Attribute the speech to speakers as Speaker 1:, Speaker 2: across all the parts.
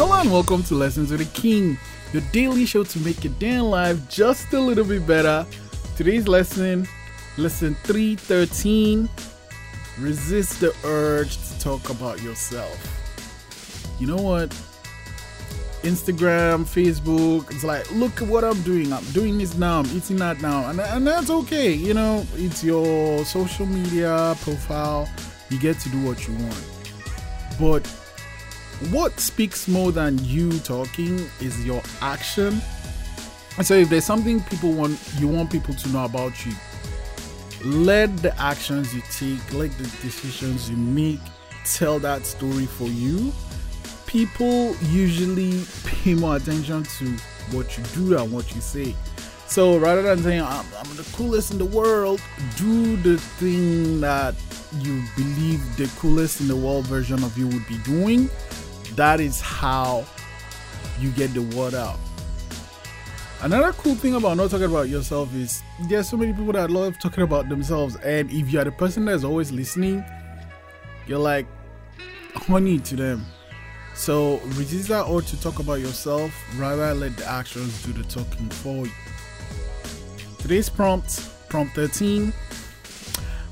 Speaker 1: everyone. Welcome to Lessons with a King, your daily show to make your day in life just a little bit better. Today's lesson, lesson 313 Resist the urge to talk about yourself. You know what? Instagram, Facebook, it's like, look at what I'm doing. I'm doing this now, I'm eating that now. And, and that's okay. You know, it's your social media profile. You get to do what you want. But what speaks more than you talking is your action. And so if there's something people want you want people to know about you, let the actions you take, let the decisions you make tell that story for you. People usually pay more attention to what you do than what you say. So rather than saying I'm, I'm the coolest in the world, do the thing that you believe the coolest in the world version of you would be doing that is how you get the word out. Another cool thing about not talking about yourself is there's so many people that love talking about themselves, and if you are the person that's always listening, you're like honey to them. So resist that urge to talk about yourself, rather let the actions do the talking for you. Today's prompt, prompt 13.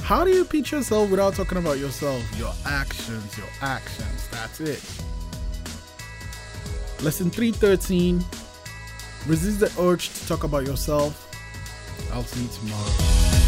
Speaker 1: How do you pitch yourself without talking about yourself? Your actions, your actions. That's it. Lesson 313 Resist the urge to talk about yourself. I'll see you tomorrow.